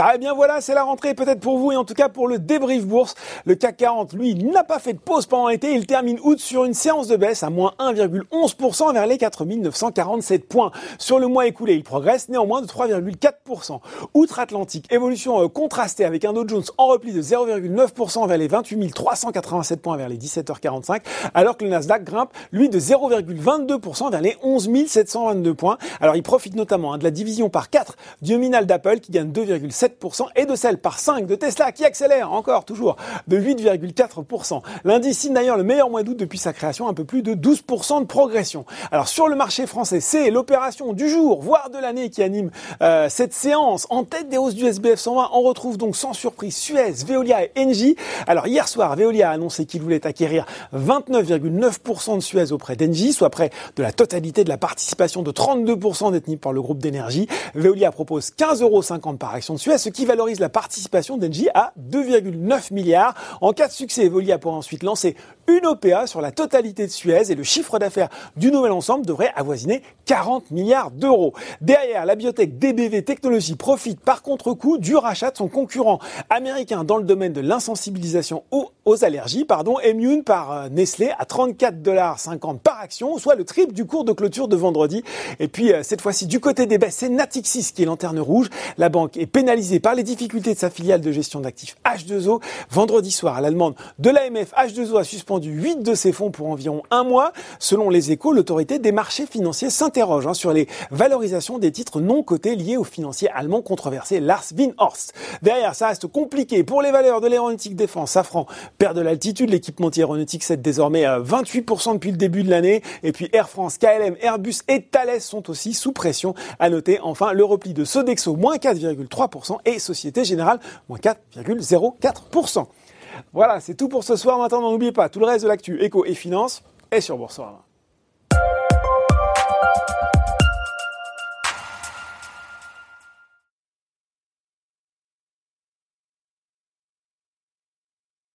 Ah, eh bien voilà, c'est la rentrée peut-être pour vous et en tout cas pour le débrief bourse. Le CAC 40, lui, n'a pas fait de pause pendant l'été. Il termine août sur une séance de baisse à moins 1,11% vers les 4947 points. Sur le mois écoulé, il progresse néanmoins de 3,4%. Outre-Atlantique, évolution euh, contrastée avec un Dow Jones en repli de 0,9% vers les 28 387 points vers les 17h45, alors que le Nasdaq grimpe, lui, de 0,22% vers les 11 722 points. Alors il profite notamment hein, de la division par 4 du nominal d'Apple qui gagne 2,7 et de celle par 5 de Tesla qui accélère encore toujours de 8,4%. L'indice signe d'ailleurs le meilleur mois d'août depuis sa création, un peu plus de 12% de progression. Alors sur le marché français, c'est l'opération du jour, voire de l'année qui anime euh, cette séance. En tête des hausses du SBF 120, on retrouve donc sans surprise Suez, Veolia et Engie. Alors hier soir, Veolia a annoncé qu'il voulait acquérir 29,9% de Suez auprès d'Engie, soit près de la totalité de la participation de 32% détenue par le groupe d'énergie. Veolia propose 15,50 euros par action de Suez ce qui valorise la participation d'Engie à 2,9 milliards. En cas de succès, Evolia pourra ensuite lancer une OPA sur la totalité de Suez et le chiffre d'affaires du nouvel ensemble devrait avoisiner 40 milliards d'euros. Derrière, la biotech DBV Technologies profite par contre-coup du rachat de son concurrent américain dans le domaine de l'insensibilisation aux, allergies, pardon, Immune par euh, Nestlé à 34,50$ par action, soit le triple du cours de clôture de vendredi. Et puis, euh, cette fois-ci, du côté des baisses, c'est Natixis qui est lanterne rouge. La banque est pénalisée par les difficultés de sa filiale de gestion d'actifs H2O. Vendredi soir, à la demande de l'AMF, H2O a suspendu du 8 de ses fonds pour environ un mois. Selon les échos, l'autorité des marchés financiers s'interroge hein, sur les valorisations des titres non cotés liés au financier allemand controversé Lars Winhorst. Derrière, ça reste compliqué pour les valeurs de l'aéronautique défense. Safran perd de l'altitude. L'équipementier aéronautique cède désormais à 28% depuis le début de l'année. Et puis Air France, KLM, Airbus et Thales sont aussi sous pression. À noter enfin le repli de Sodexo, moins 4,3% et Société Générale, moins 4,04%. Voilà, c'est tout pour ce soir. Maintenant, n'oubliez pas, tout le reste de l'actu éco et finance est sur Boursorama.